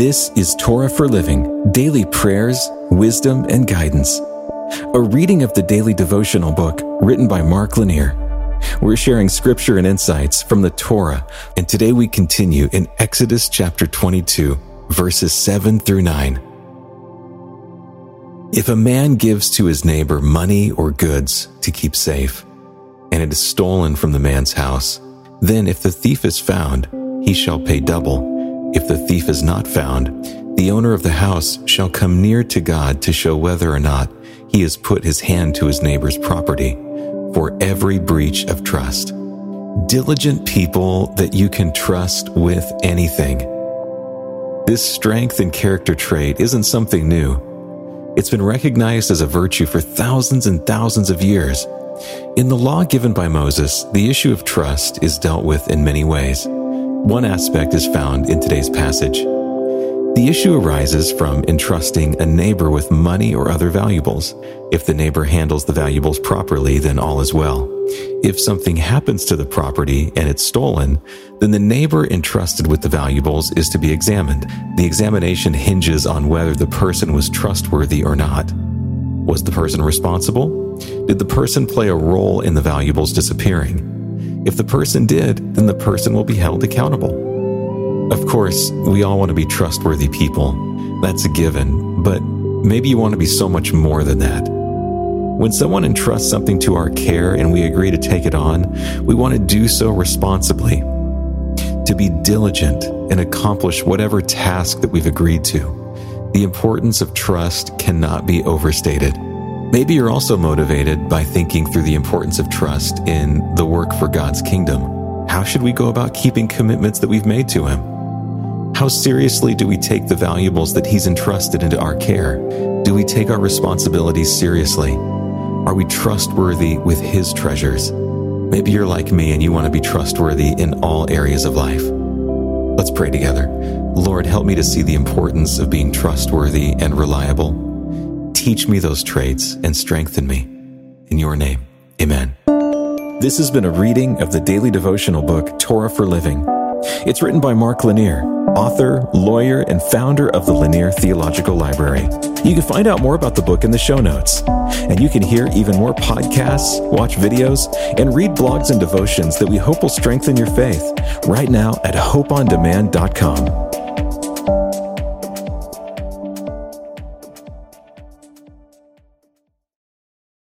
This is Torah for Living daily prayers, wisdom, and guidance. A reading of the daily devotional book written by Mark Lanier. We're sharing scripture and insights from the Torah, and today we continue in Exodus chapter 22, verses 7 through 9. If a man gives to his neighbor money or goods to keep safe, and it is stolen from the man's house, then if the thief is found, he shall pay double if the thief is not found, the owner of the house shall come near to God to show whether or not he has put his hand to his neighbor's property for every breach of trust. Diligent people that you can trust with anything. This strength and character trait isn't something new. It's been recognized as a virtue for thousands and thousands of years. In the law given by Moses, the issue of trust is dealt with in many ways. One aspect is found in today's passage. The issue arises from entrusting a neighbor with money or other valuables. If the neighbor handles the valuables properly, then all is well. If something happens to the property and it's stolen, then the neighbor entrusted with the valuables is to be examined. The examination hinges on whether the person was trustworthy or not. Was the person responsible? Did the person play a role in the valuables disappearing? If the person did, then the person will be held accountable. Of course, we all want to be trustworthy people. That's a given, but maybe you want to be so much more than that. When someone entrusts something to our care and we agree to take it on, we want to do so responsibly. To be diligent and accomplish whatever task that we've agreed to. The importance of trust cannot be overstated. Maybe you're also motivated by thinking through the importance of trust in the work for God's kingdom. How should we go about keeping commitments that we've made to Him? How seriously do we take the valuables that He's entrusted into our care? Do we take our responsibilities seriously? Are we trustworthy with His treasures? Maybe you're like me and you want to be trustworthy in all areas of life. Let's pray together. Lord, help me to see the importance of being trustworthy and reliable Teach me those traits and strengthen me. In your name, amen. This has been a reading of the daily devotional book, Torah for Living. It's written by Mark Lanier, author, lawyer, and founder of the Lanier Theological Library. You can find out more about the book in the show notes. And you can hear even more podcasts, watch videos, and read blogs and devotions that we hope will strengthen your faith right now at hopeondemand.com.